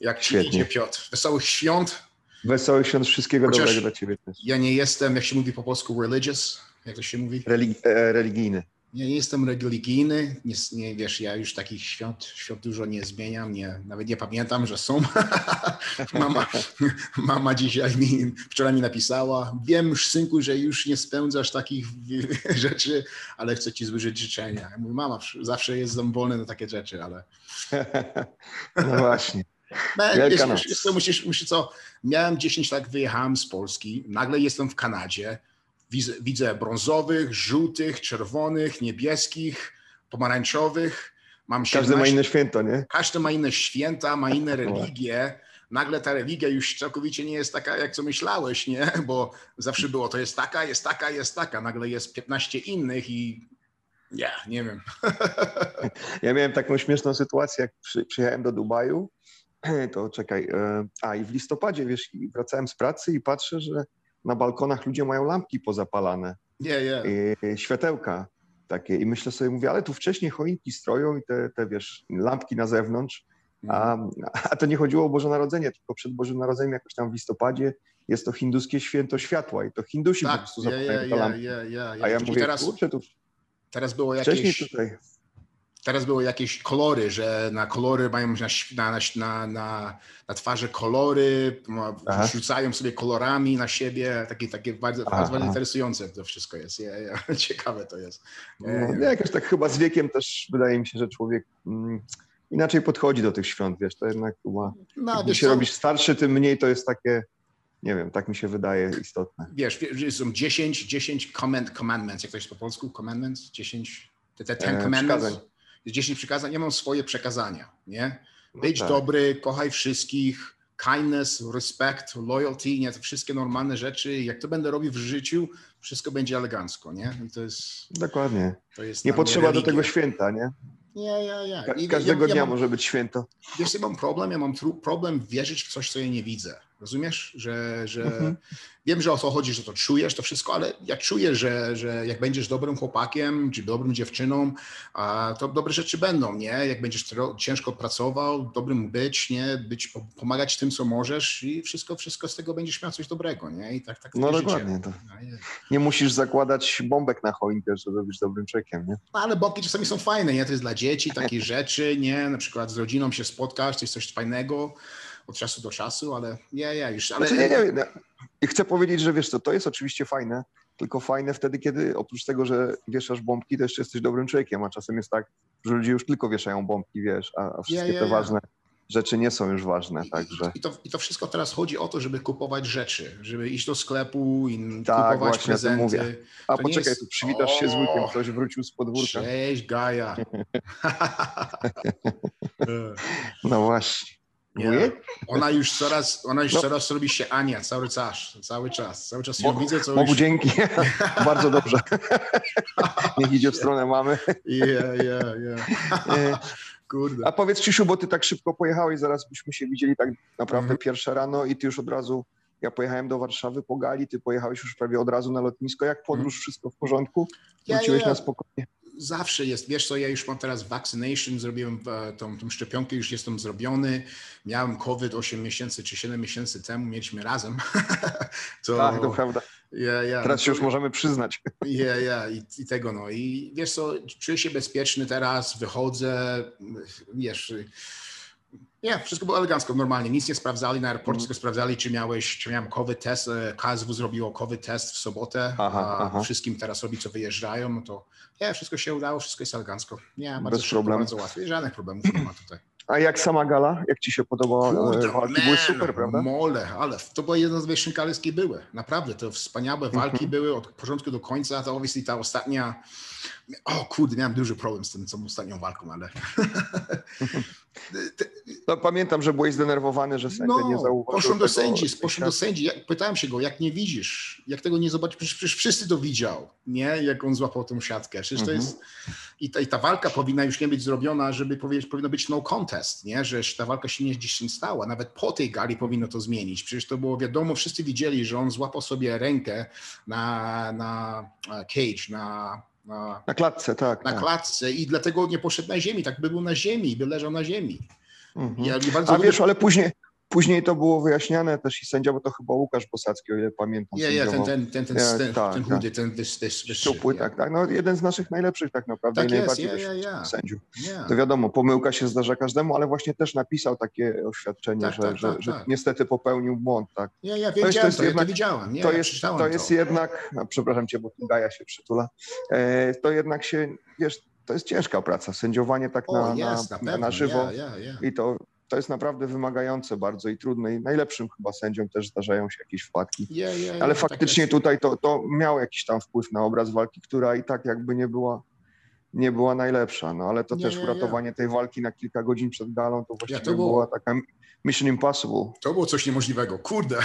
Jak ci Świetnie. idzie, Piotr? Wesołych świąt. Wesołych świąt, wszystkiego Chociaż- dobrego dla ciebie też. Ja nie jestem, jak się mówi po polsku, religious. Jak to się mówi? Religi- e, religijny. Ja nie jestem religijny, nie, nie wiesz, ja już takich świąt, świąt dużo nie zmieniam, nie, nawet nie pamiętam, że są. mama, mama dzisiaj mi, wczoraj mi napisała, wiem synku, że już nie spędzasz takich rzeczy, ale chcę ci złożyć życzenia. Ja mówię, mama, zawsze jestem wolny na takie rzeczy, ale... No właśnie. No, Wielka noc. wiesz, co, musisz, musisz co, miałem 10 lat, wyjechałem z Polski, nagle jestem w Kanadzie, widzę, widzę brązowych, żółtych, czerwonych, niebieskich, pomarańczowych, mam Każdy ma 17 inne święto, nie? każdy ma inne święta, ma inne religie. Nagle ta religia już całkowicie nie jest taka, jak co myślałeś, nie? Bo zawsze było, to jest taka, jest taka, jest taka. Nagle jest 15 innych i ja, nie wiem. Ja miałem taką śmieszną sytuację, jak przy, przyjechałem do Dubaju, to czekaj, e, a i w listopadzie, wiesz, wracałem z pracy i patrzę, że na balkonach ludzie mają lampki pozapalane, Nie, nie. e, światełka takie i myślę sobie, mówię, ale tu wcześniej choinki stroją i te, te wiesz, lampki na zewnątrz, a, a to nie chodziło o Boże Narodzenie, tylko przed Bożym Narodzeniem jakoś tam w listopadzie jest to hinduskie święto światła i to Hindusi po Tak, prostu ja, zapalają ja, ja, A ja I mówię, teraz, kurczę, tu teraz było wcześniej jakieś, tutaj. Teraz były jakieś kolory, że na kolory mają na, na, na, na, twarzy kolory, Aha. rzucają sobie kolorami na siebie, takie, takie bardzo, Aha, bardzo interesujące to wszystko jest. Ja, ja, ciekawe to jest. No, ja. nie, jakoś tak chyba z wiekiem też wydaje mi się, że człowiek mm, inaczej podchodzi do tych świąt, wiesz, to jednak chyba, No, im się co? robisz starszy, tym mniej to jest takie, nie wiem, tak mi się wydaje istotne. wiesz, są 10, 10 command, commandments, jak to jest po polsku? Commandments? 10, te, te ten E, commandments? Jest 10 przykazań, ja mam swoje przekazania, nie? No Być tak. dobry, kochaj wszystkich, kindness, respect, loyalty, nie? To wszystkie normalne rzeczy. Jak to będę robił w życiu, wszystko będzie elegancko, nie? I to jest, Dokładnie. to jest Nie potrzeba do religia. tego święta, nie? Nie, ja, ja. I każdego ja, ja dnia mam, może być święto. Ja mam problem, ja mam problem wierzyć w coś, co ja nie widzę. Rozumiesz? Że, że Mhm. wiem, że o co chodzi, że to czujesz, to wszystko, ale ja czuję, że, że jak będziesz dobrym chłopakiem, czy dobrym dziewczyną, to dobre rzeczy będą, nie? Jak będziesz ciężko pracował, dobrym być, nie? Być, po- pomagać tym, co możesz i wszystko, wszystko z tego będziesz miał coś dobrego, nie? I tak, tak No dokładnie. To. No. Nie musisz zakładać bombek na choinkę, żeby być dobrym człowiekiem, nie? No, ale bombki czasami są fajne, nie? To jest dla dzieci, takie rzeczy, nie? Na przykład z rodziną się spotkasz, to jest coś fajnego od czasu do czasu, ale nie, nie, już, ale... Znaczy, nie, nie, nie. I chcę powiedzieć, że wiesz co, to jest oczywiście fajne, tylko fajne wtedy, kiedy oprócz tego, że wieszasz bombki, to jeszcze jesteś dobrym człowiekiem, a czasem jest tak, że ludzie już tylko wieszają bombki, wiesz, a, a wszystkie te ważne rzeczy nie są już ważne, I, także... i, to, I to wszystko teraz chodzi o to, żeby kupować rzeczy, żeby iść do sklepu i Tak, kupować właśnie o prezenty. mówię. A to poczekaj, jest- tu przywitasz się z wujkiem, O! ktoś wrócił z podwórka. Cześć, Gaja. No właśnie. Nie. Wujek? Ona już coraz, ona już No. coraz robi się Ania cały czas, cały czas. Cały czas ją Bogu- widzę, co Bogu już... dzięki. Bardzo dobrze. Niech idzie w stronę mamy. Yeah, yeah, yeah. E, Kurde. A powiedz Krzysiu, bo ty tak szybko pojechałeś, zaraz byśmy się widzieli tak naprawdę Mhm. pierwsze rano i ty już od razu, ja pojechałem do Warszawy po gali, ty pojechałeś już prawie od razu na lotnisko. Jak podróż, wszystko w porządku? Ja, Wróciłeś ja, ja. na spokojnie? Zawsze jest, wiesz co, ja już mam teraz vaccination, zrobiłem e, tą, tą szczepionkę, już jestem zrobiony. Miałem COVID 8 miesięcy czy 7 miesięcy temu, mieliśmy razem. to, Tak, to prawda. ja, ja, Teraz się już możemy przyznać. Ja, ja, i, i tego no. I wiesz co, czuję się bezpieczny teraz, wychodzę, wiesz, nie, wszystko było elegancko, normalnie, nic nie sprawdzali na aeroporcie, Mhm. tylko sprawdzali, czy miałeś, czy miałem COVID test, e, KSW zrobiło COVID test w sobotę, Aha, a aha. wszystkim teraz robi, co wyjeżdżają, no to nie, wszystko się udało, wszystko jest elegancko. Nie, bardzo Bez szybko, problemu. bardzo łatwo, żadnych problemów nie ma tutaj. A jak sama gala? Jak ci się podobała? Kurde, e, Walki były super, prawda? Mole, ale to była jedna z gale, jakie były. Naprawdę, to wspaniałe walki Mhm. były od początku do końca. To obviously ta ostatnia. O kurde, miałem duży problem z tym, tą ostatnią walką, ale. No, pamiętam, że byłeś zdenerwowany, że sędzia nie No, zauważył poszłem do sędzi, poszłem do sędzi. Ja, pytałem się go, jak nie widzisz, jak tego nie zobaczysz, przecież, przecież wszyscy to widział, nie? Jak on złapał tą siatkę. Przecież to Mhm. jest. I ta, I ta walka powinna już nie być zrobiona, żeby powiedzieć, powinno być no contest, nie? Że ta walka się nie gdzieś nie stała. Nawet po tej gali powinno to zmienić. Przecież to było wiadomo, wszyscy widzieli, że on złapał sobie rękę na, na e, cage, na, na, Na klatce, tak. na tak. klatce i dlatego nie poszedł na ziemi. Tak by był na ziemi, by leżał na ziemi. Mhm. Ja A wiesz, ale później, później to było wyjaśniane też i sędzia, bo to chyba Łukasz Bosacki, o ile pamiętam. Nie, nie, ten, ten, ten, ten, ten, tak, ten tak. chudy, ten wyż, wyż, wyższy. Szczupły, tak, tak. No jeden z naszych najlepszych tak naprawdę Tak i jest, najbardziej ja, ja, ja. sędziów. To wiadomo, pomyłka się zdarza każdemu, ale właśnie też napisał takie oświadczenie, Tak, że, tak, że, że niestety popełnił błąd, tak. Ja, ja To jest- to wiedziałem jest to, ja to jednak- widziałem. Nie, to ja jest, to jest jednak, a, przepraszam cię, bo tu Gaja się przytula, e, to jednak się, wiesz, to jest ciężka praca, sędziowanie tak na, jest, na, na, żywo Ja, ja, ja. i to, to jest naprawdę wymagające bardzo i trudne i najlepszym chyba sędziom też zdarzają się jakieś wpadki. Ja, ja, ja, Ale tak faktycznie jest. tutaj to, to miało jakiś tam wpływ na obraz walki, która i tak jakby nie była, nie była najlepsza. No ale to Nie, też nie, uratowanie tej walki na kilka godzin przed galą to właściwie to było- była taka Mission Impossible. To było coś niemożliwego. Kurde,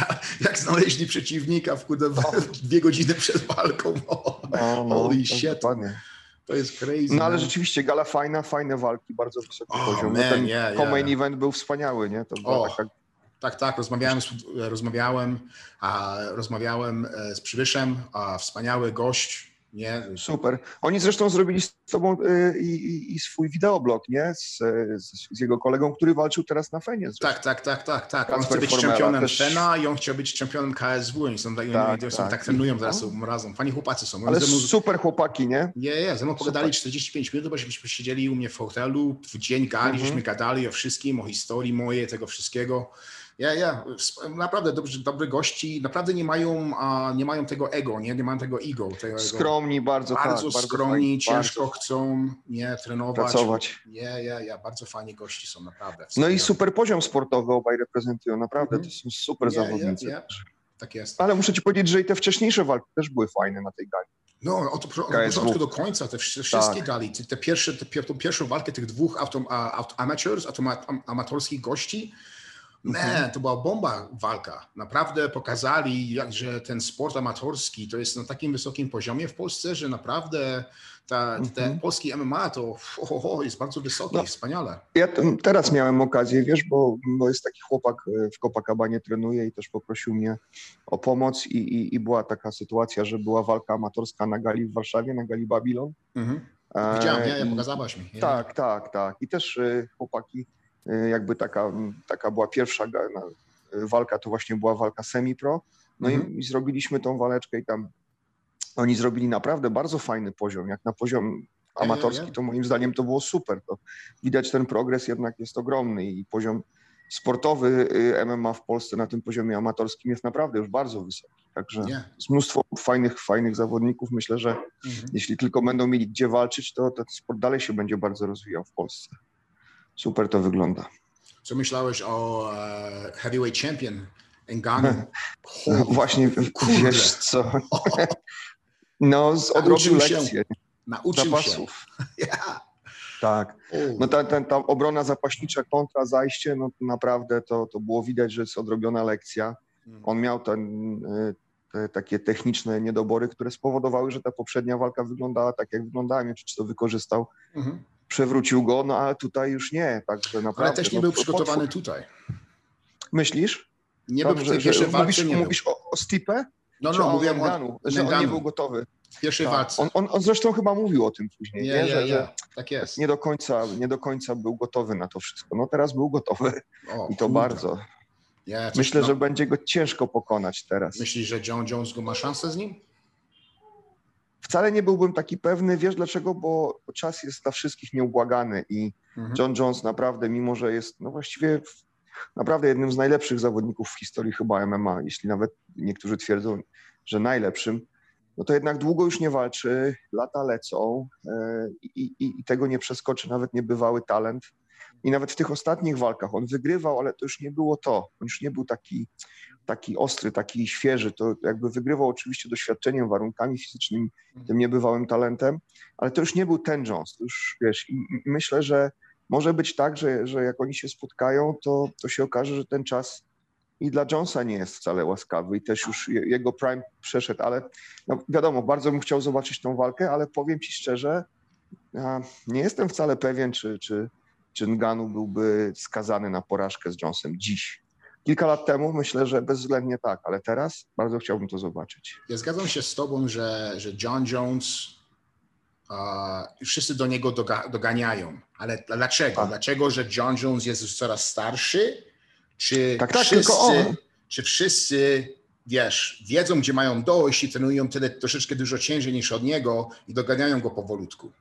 jak znaleźli przeciwnika w kurde No. dwie godziny przed walką. O, No, Holy shit. dokładnie. To jest crazy. No ale man. rzeczywiście gala fajna, fajne walki, bardzo wysoki O, poziom. man, no, ten yeah, yeah. event był wspaniały, nie? To była O. taka Tak, tak, rozmawiałem, rozmawiałem, a, rozmawiałem e, z Przybyszem, a, wspaniały gość, nie? Super. Oni zresztą zrobili z tobą y, i, i, i swój wideoblog, nie? Z, z, z jego kolegą, który walczył teraz na Fenie. zresztą. Tak, tak, tak, tak, tak. On chce być Formela czempionem też- Fena i on chciał być czempionem KSW. Oni są tak, Tak, są, tak. tak trenują teraz są razem. Fani chłopacy są. Ale mną- super chłopaki, nie? Nie, nie, ze mną pogadali Super. 45 minut, bo żeśmy siedzieli u mnie w hotelu, w dzień gali, Mhm. żeśmy gadali o wszystkim, o historii mojej, tego wszystkiego. Ja, ja, naprawdę dobrzy, dobry gości, naprawdę nie mają, nie mają tego ego, nie, nie mają tego ego. Tego, Skromni bardzo, bardzo tak. Bardzo skromni, fajni, ciężko bardzo chcą, nie, trenować. pracować. Nie, ja, ja, bardzo fajni gości są, naprawdę. No i super poziom sportowy obaj reprezentują, naprawdę Mhm. to są super Nie, zawodnicy. nie. Tak jest. Ale muszę ci powiedzieć, że i te wcześniejsze walki też były fajne na tej gali. No, od, początku do końca, te wszy- wszystkie Tak. gali, te, te pierwsze, te, tą pierwszą walkę tych dwóch autom, a, aut, amateurs, automa, am, amatorskich gości, Mhm. nie, to była bomba walka. Naprawdę pokazali, jak, że ten sport amatorski to jest na takim wysokim poziomie w Polsce, że naprawdę ta, Mhm. ten polski MMA to ho, ho, jest bardzo wysoki, No. wspaniale. Ja teraz miałem okazję, wiesz, bo, bo jest taki chłopak e, w Copacabanie trenuje i też poprosił mnie o pomoc i, i, i była taka sytuacja, że była walka amatorska na gali w Warszawie, na gali Babylon. Mhm. E, Widziałem, ja i- pokazałaś mi. Ja- Tak, tak, tak. I też y, chłopaki, jakby taka, taka była pierwsza y, walka, to właśnie była walka semi-pro. No Mhm. i, zrobiliśmy tą waleczkę i tam oni zrobili naprawdę bardzo fajny poziom. Jak na poziom amatorski, to moim zdaniem to było super. To widać ten progres jednak jest ogromny i poziom sportowy y, MMA w Polsce na tym poziomie amatorskim jest naprawdę już bardzo wysoki. Także jest mnóstwo fajnych, fajnych zawodników. Myślę, że Mhm. jeśli tylko będą mieli gdzie walczyć, to ten sport dalej się będzie bardzo rozwijał w Polsce. Super to wygląda. Co myślałeś o e, heavyweight champion Ngannou? No, właśnie, kurde. wiesz co, no z- odrobił się. lekcję Nauczył się. zapasów. Ja. Tak. No ta, ta, ta obrona zapaśnicza kontra zajście, no naprawdę to, to było widać, że jest odrobiona lekcja. On miał ten, y, te takie techniczne niedobory, które spowodowały, że ta poprzednia walka wyglądała tak, jak wyglądała. Nie wiem, czy to wykorzystał, Mhm. Przewrócił go, no ale tutaj już nie. Także naprawdę, Ale też nie no, był to przygotowany potwór. tutaj. Myślisz? Nie Tam, był w pierwszej walce, mówisz, nie mówisz o, o Stipe? No, no, mówiłem o Nganu, że on nie był gotowy. w pierwszej Tak. On, on, on zresztą chyba mówił o tym później, Nie, nie, nie, że, że Tak jest. nie, do końca, nie do końca był gotowy na to wszystko. No teraz był gotowy O, i to kurde. bardzo. Ja Myślę, no, że będzie go ciężko pokonać teraz. Myślisz, że John Jones go ma szansę z nim? Wcale nie byłbym taki pewny, wiesz dlaczego? Bo czas jest dla wszystkich nieubłagany i Mhm. John Jones naprawdę, mimo że jest no właściwie naprawdę jednym z najlepszych zawodników w historii chyba MMA, jeśli nawet niektórzy twierdzą, że najlepszym, no to jednak długo już nie walczy, lata lecą e, i, i, i tego nie przeskoczy nawet niebywały talent. I nawet w tych ostatnich walkach on wygrywał, ale to już nie było to. On już nie był taki, taki ostry, taki świeży. To jakby wygrywał oczywiście doświadczeniem, warunkami fizycznymi, tym niebywałym talentem, ale to już nie był ten Jones. To już wiesz, i i myślę, że może być tak, że, że jak oni się spotkają, to, to się okaże, że ten czas i dla Jonesa nie jest wcale łaskawy i też już je- jego prime przeszedł, ale no wiadomo, bardzo bym chciał zobaczyć tą walkę, ale powiem ci szczerze, nie jestem wcale pewien, czy, czy, czy Ngannou byłby skazany na porażkę z Jonesem dziś. Kilka lat temu myślę, że bezwzględnie tak, ale teraz bardzo chciałbym to zobaczyć. Ja zgadzam się z tobą, że, że John Jones wszyscy do niego doga, doganiają. Ale dlaczego? A. Dlaczego, że John Jones jest już coraz starszy? Czy tak, tak, wszyscy, czy wszyscy, wiesz, wiedzą, gdzie mają dojść i trenują tyle troszeczkę dużo ciężej niż od niego i doganiają go powolutku?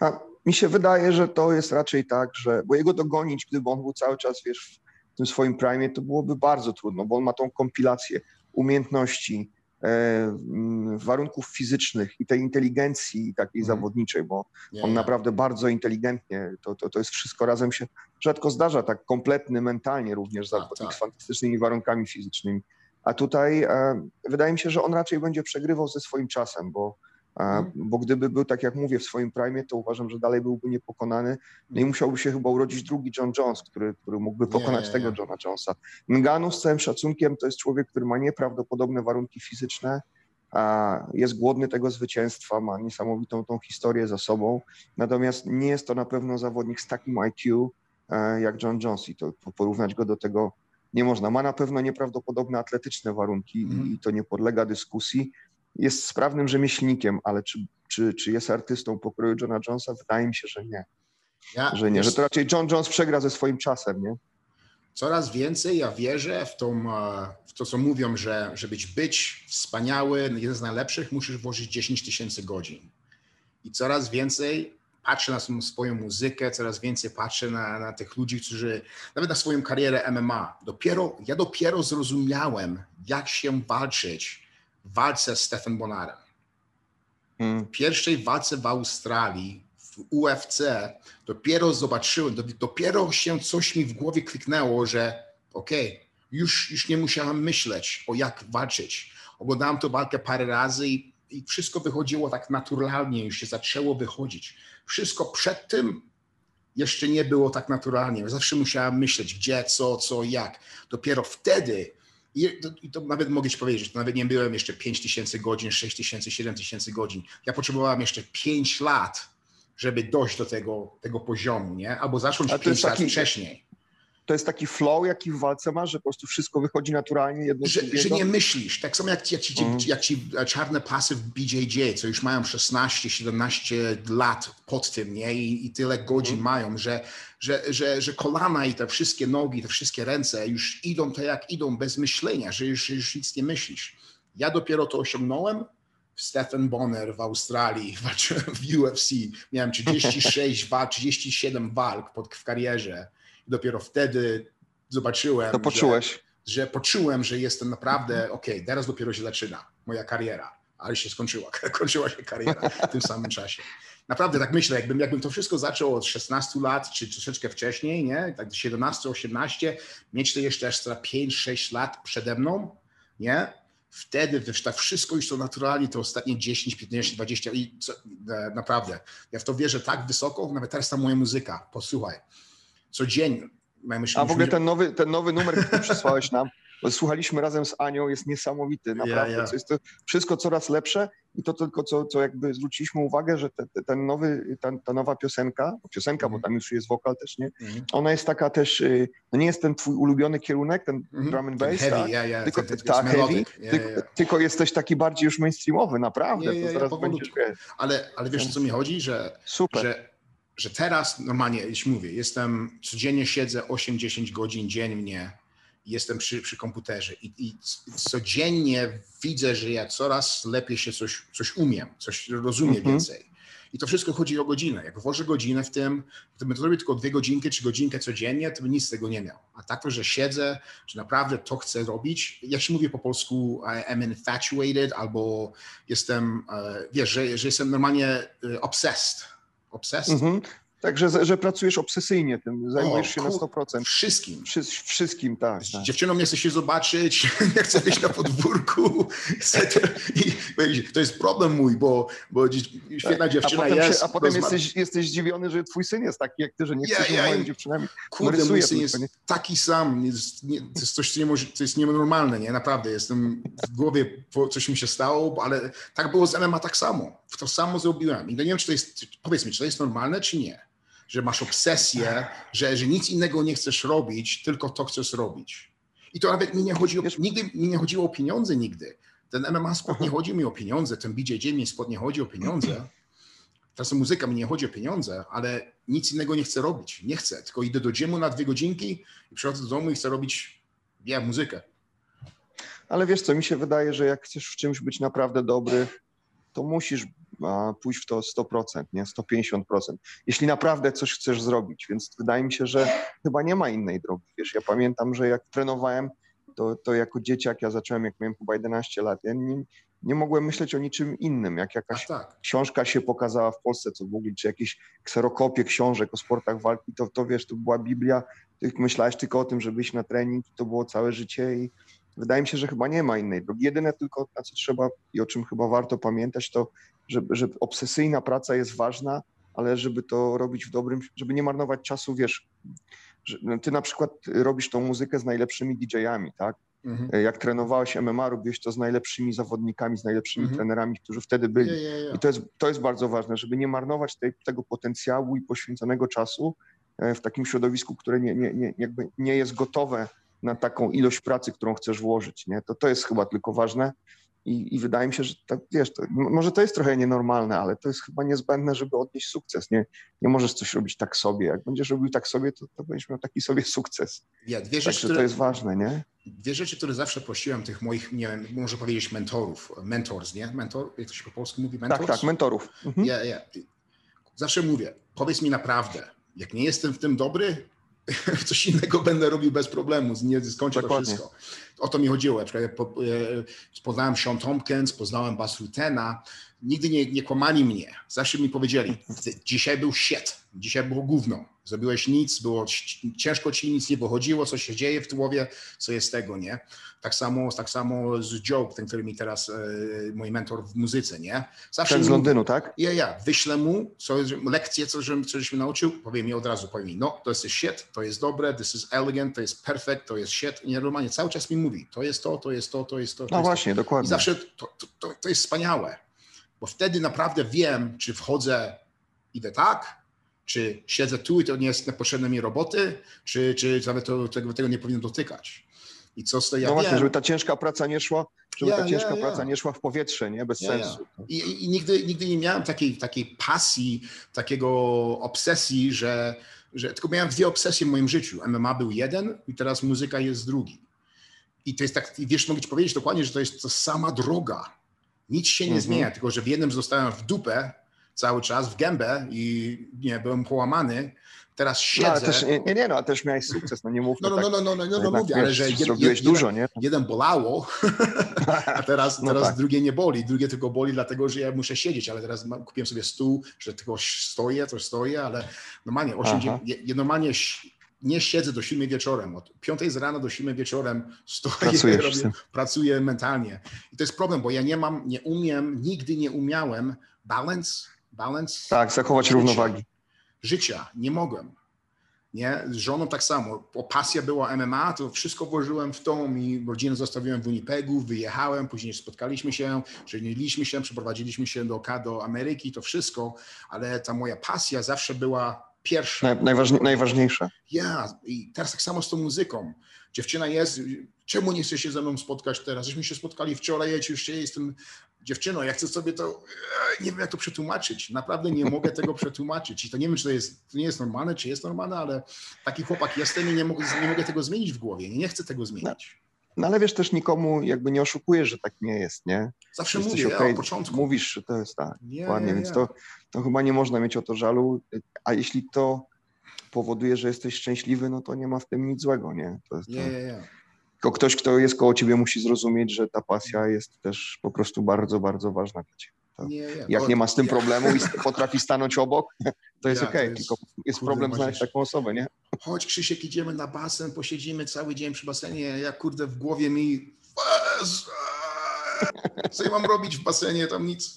A mi się wydaje, że to jest raczej tak, że, bo jego dogonić, gdyby on był cały czas, wiesz, w tym swoim prime, to byłoby bardzo trudno, bo on ma tą kompilację umiejętności, e, warunków fizycznych i tej inteligencji takiej mm. zawodniczej, bo yeah. on naprawdę bardzo inteligentnie, to, to, to jest wszystko razem się rzadko zdarza, tak kompletny mentalnie również zawodnik tak. z fantastycznymi warunkami fizycznymi. A tutaj e, wydaje mi się, że on raczej będzie przegrywał ze swoim czasem, bo. Bo gdyby był, tak jak mówię, w swoim prime, to uważam, że dalej byłby niepokonany. No i mhm. musiałby się chyba urodzić drugi John Jones, który, który mógłby pokonać nie, nie, tego Johna Jonesa. Nganu z całym szacunkiem to jest człowiek, który ma nieprawdopodobne warunki fizyczne, jest głodny tego zwycięstwa, ma niesamowitą tą historię za sobą. Natomiast nie jest to na pewno zawodnik z takim IQ e, jak John Jones i to porównać go do tego nie można. Ma na pewno nieprawdopodobne atletyczne warunki mm. i to nie podlega dyskusji jest sprawnym rzemieślnikiem, ale czy, czy, czy jest artystą pokroju Johna Jonesa? Wydaje mi się, że nie. Ja, że nie, że to raczej John Jones przegra ze swoim czasem, nie? Coraz więcej ja wierzę w, tą, e, w to, co mówią, że żeby być wspaniały, jeden z najlepszych, musisz włożyć 10 tysięcy godzin. I coraz więcej patrzę na swoją muzykę, coraz więcej patrzę na, na, tych ludzi, którzy, nawet na swoją karierę MMA. Dopiero, ja dopiero zrozumiałem, jak się walczyć walce z Stefan Bonarem. Hmm. W pierwszej walce w Australii, w UFC, dopiero zobaczyłem, dopiero się coś mi w głowie kliknęło, że okej, okay, już, już nie musiałem myśleć o jak walczyć. Oglądałem tę walkę parę razy i, i wszystko wychodziło tak naturalnie, już się zaczęło wychodzić. Wszystko przed tym jeszcze nie było tak naturalnie. Zawsze musiałem myśleć, gdzie, co, co, jak. Dopiero wtedy i to, I to, nawet mogę ci powiedzieć, że to nawet nie byłem jeszcze 5 tysięcy godzin, 6 tysięcy, 7 tysięcy godzin. Ja potrzebowałem jeszcze 5 lat, żeby dojść do tego, tego poziomu, nie? Albo zacząć 5 lat wcześniej to jest taki flow, jaki w walce masz, że po prostu wszystko wychodzi naturalnie. Jedno że, że nie myślisz. Tak samo jak, jak, ci, mm. jak ci czarne pasy w BJJ, co już mają 16-17 lat pod tym, nie? I, i tyle godzin mm. mają, że, że, że, że kolana i te wszystkie nogi, te wszystkie ręce już idą tak jak idą, bez myślenia, że już, już nic nie myślisz. Ja dopiero to osiągnąłem Stephen Bonner w Australii, walczyłem w UFC, miałem 36 walk, 37 walk pod, w karierze dopiero wtedy zobaczyłem, to poczułeś. Że, że poczułem, że jestem naprawdę, ok, teraz dopiero się zaczyna moja kariera, ale się skończyła, kończyła się kariera w tym samym czasie. Naprawdę tak myślę, jakbym, jakbym to wszystko zaczął od 16 lat, czy troszeczkę wcześniej, nie? tak 17, 18, mieć to jeszcze ekstra 5-6 lat przede mną, nie? Wtedy wiesz, tak wszystko już to naturalnie, to ostatnie 10, 15, 20 i co, e, naprawdę, ja w to wierzę tak wysoko, nawet teraz ta moja muzyka, posłuchaj, codziennie. A w ogóle ten nowy, ten nowy numer, który przysłałeś nam, słuchaliśmy razem z Anią, jest niesamowity, naprawdę. Yeah, yeah. Jest to wszystko coraz lepsze i to tylko, co, co jakby zwróciliśmy uwagę, że te, te, ten nowy, ta, ta, nowa piosenka, piosenka, mm. bo mhm. tam już jest wokal też, nie? Mm. Ona jest taka też, y, no nie jest ten twój ulubiony kierunek, ten mm. drum and bass, heavy, tak? Yeah, yeah. Tylko, ten, ta, heavy, tylko, jesteś taki bardziej już mainstreamowy, naprawdę. to zaraz będziesz, ale, ale wiesz, o co mi chodzi, że, Super. że że teraz normalnie, jeśli mówię, jestem, codziennie siedzę 8-10 godzin dziennie, jestem przy, przy komputerze i, i, codziennie widzę, że ja coraz lepiej się coś, coś umiem, coś rozumiem mhm. więcej. I to wszystko chodzi o godzinę. Jak włożę godzinę w tym, gdybym to robił tylko dwie godzinki czy godzinkę codziennie, to bym nic z tego nie miał. A tak to, że siedzę, że naprawdę to chcę robić, jak się mówi po polsku, I'm infatuated, albo jestem, e, wiesz, że, że jestem normalnie e, obsessed obsesji. Także, że pracujesz obsesyjnie tym, zajmujesz o, się na 100%. Wszystkim. Wszy, wszystkim, tak. tak. Dziewczyną nie chce się zobaczyć, nie chce być na podwórku. To jest problem mój, bo, bo świetna tak. dziewczyna a jest. Się, a potem jesteś, jesteś zdziwiony, że twój syn jest taki jak ty, że nie chcesz ja, ja, dziewczynami. Kurde, mój syn jest nie? taki sam. Jest, nie, to jest coś, co, nie może, co jest nienormalne, nie? Naprawdę. Jestem w głowie, coś mi się stało, ale tak było z MMA tak samo. To samo zrobiłem. I nie wiem, czy to jest, powiedz mi, czy to jest normalne, czy nie że masz obsesję, że, że nic innego nie chcesz robić, tylko to chcesz robić. I to nawet mi nie chodziło, nigdy mi nie chodziło o pieniądze nigdy. Ten MMA sport nie chodzi mi o pieniądze, ten BJJ mi sport nie chodzi o pieniądze. teraz muzyka, mi nie chodzi o pieniądze, ale nic innego nie chcę robić. Nie chcę, tylko idę do gymu na dwie godzinki i przychodzę do domu i chcę robić ja, muzykę. Ale wiesz co, mi się wydaje, że jak chcesz w czymś być naprawdę dobry, to musisz pójść w to 100%, nie 150%. Jeśli naprawdę coś chcesz zrobić, więc wydaje mi się, że chyba nie ma innej drogi. Wiesz, ja pamiętam, że jak trenowałem, to, to jako dzieciak ja zacząłem, jak miałem chyba 11 lat, ja nie, nie mogłem myśleć o niczym innym. Jak jakaś tak. książka się pokazała w Polsce, co w ogóle, czy jakieś kserokopie książek o sportach walki, to, to wiesz, to była Biblia, ty myślałeś tylko o tym, żeby iść na trening, to było całe życie i wydaje mi się, że chyba nie ma innej drogi. Jedyne tylko, na co trzeba i o czym chyba warto pamiętać, to, że, że obsesyjna praca jest ważna, ale żeby to robić w dobrym, żeby nie marnować czasu, wiesz, że no, ty na przykład robisz tą muzykę z najlepszymi DJ-ami, tak? Mhm. E, jak trenowałeś MMA, robiłeś to z najlepszymi zawodnikami, z najlepszymi mhm. trenerami, którzy wtedy byli. I to jest, to jest bardzo ważne, żeby nie marnować tej, tego potencjału i poświęconego czasu e, w takim środowisku, które nie, nie, nie, jakby nie jest gotowe na taką ilość pracy, którą chcesz włożyć. Nie? To, to jest chyba tylko ważne. I, I, wydaje mi się, że tak, wiesz, to, może to jest trochę nienormalne, ale to jest chyba niezbędne, żeby odnieść sukces. Nie, nie możesz coś robić tak sobie. Jak będziesz robił tak sobie, to, to będziesz miał taki sobie sukces. Ja, dwie rzeczy, które, to jest ważne, nie? Dwie rzeczy, które zawsze prosiłem tych moich, nie wiem, może powiedzieć mentorów, mentors, nie? Mentor, jak to się po polsku mówi? Mentors? Tak, tak, mentorów. Mhm. Ja, ja. Zawsze mówię, powiedz mi naprawdę, jak nie jestem w tym dobry, coś innego będę robił bez problemu, nie skończę Dokładnie. to wszystko. O to mi chodziło. Ja e, poznałem Sean Tompkins, poznałem Bas Rutena, nigdy nie, nie kłamali mnie. Zawsze mi powiedzieli, dzisiaj był shit, dzisiaj było gówno. Zrobiłeś nic, było ciężko ci nic nie wychodziło, co się dzieje w głowie, co jest tego, nie? Tak samo, tak samo z Joe, ten, który mi teraz, e, mój mentor w muzyce, nie? Zawsze ten z Londynu, tak? Ja, ja. Wyślę mu co, lekcję, co, że, coś mi nauczył, powie mi od razu, powie mi, no, to jest shit, to jest dobre, this is elegant, to jest perfect, to jest shit. I normalnie cały czas mi mówi, to jest to, to jest to, to jest to. no jest właśnie, to. dokładnie. I zawsze to, to, to, to jest wspaniałe, bo wtedy naprawdę wiem, czy wchodzę, idę tak, czy siedzę tu i to nie jest niepotrzebne mi roboty, czy, czy nawet to, tego, tego nie powinno dotykać. I co z tego ja No właśnie, żeby ta ciężka praca nie szła, żeby ta ciężka praca nie szła w powietrze, nie? Bez sensu. I, I, nigdy, nigdy nie miałem takiej, takiej pasji, takiego obsesji, że, że tylko miałem dwie obsesje w moim życiu. MMA był jeden i teraz muzyka jest drugi. I to jest tak, wiesz, mogę ci powiedzieć dokładnie, że to jest to sama droga. Nic się nie mhm. zmienia, tylko że w jednym zostałem w dupę, cały czas w gębę i nie, byłem połamany. Teraz siedzę. No, ale też, nie, nie, no, ale też miałeś sukces, no nie mów no, no, tak, no, no, no, no, no, no mówię, ale że jed, dużo, nie? jeden bolało, a teraz, no teraz tak. drugie nie boli, drugie tylko boli dlatego, że ja muszę siedzieć, ale teraz kupiłem sobie stół, że tylko stoję, coś stoję, ale normalnie, 8, ja, normalnie nie siedzę do 7 wieczorem. Od 5 z rana do 7 wieczorem stoję, robię, pracuję mentalnie. I to jest problem, bo ja nie mam, nie umiem, nigdy nie umiałem balance balance. Tak, zachować życia, równowagi. Życia, nie mogłem. Nie? Z żoną tak samo. Pasja była MMA, to wszystko włożyłem w to i rodzinę zostawiłem w Winnipegu, wyjechałem, później spotkaliśmy się, żeniliśmy się, przeprowadziliśmy się do, do Ameryki, to wszystko, ale ta moja pasja zawsze była pierwsza. Najważniej, najważniejsza. Ja, i teraz tak samo z tą muzyką. Dziewczyna jest, czemu nie chce się ze mną spotkać teraz? Żeśmy się spotkali wczoraj, ja już jestem dziewczyno, ja chcę sobie to, e, nie wiem jak to przetłumaczyć, naprawdę nie mogę tego przetłumaczyć i to nie wiem, czy to, jest, to nie jest normalne, czy jest normalne, ale taki chłopak jestem i nie mogę, nie mogę tego zmienić w głowie, nie, nie chcę tego zmienić. No, no, ale wiesz, też nikomu jakby nie oszukujesz, że tak nie jest, nie? Zawsze Jesteś mówię, okay, ja, początku. Mówisz, że to jest tak, nie, dokładnie, więc to, to chyba nie można mieć o to żalu, a jeśli to powoduje, że jesteś szczęśliwy, no to nie ma w tym nic złego, nie? To jest, nie, nie, nie. Tylko ktoś, kto jest koło ciebie, musi zrozumieć, że ta pasja jest też po prostu bardzo, bardzo ważna dla ciebie. Nie, nie. Jak nie ma z tym problemu i potrafi stanąć obok, to jest ja, okej, okay. tylko jest kurde, problem znaleźć taką osobę, nie? Chodź Krzysiek, idziemy na basen, posiedzimy cały dzień przy basenie, ja kurde w głowie mi co ja mam robić w basenie, tam nic.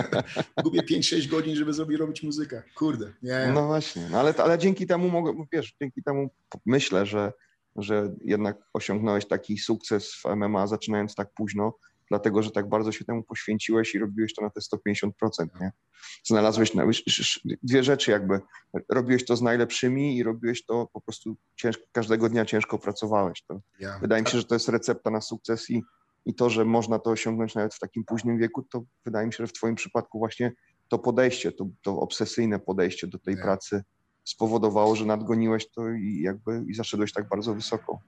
Gubię 5-6 godzin, żeby sobie robić muzykę. Kurde. Nie. No właśnie, no ale, ale dzięki temu mogę, wiesz, dzięki temu myślę, że że jednak osiągnąłeś taki sukces w MMA, zaczynając tak późno, dlatego że tak bardzo się temu poświęciłeś i robiłeś to na te 150%. Nie? Znalazłeś na, dwie rzeczy, jakby robiłeś to z najlepszymi i robiłeś to po prostu ciężko, każdego dnia ciężko pracowałeś. To ja. Wydaje mi się, że to jest recepta na sukces i, i to, że można to osiągnąć nawet w takim późnym wieku, to wydaje mi się, że w Twoim przypadku właśnie to podejście, to, to obsesyjne podejście do tej pracy spowodowało, że nadgoniłeś to i jakby i zaszedłeś tak bardzo wysoko.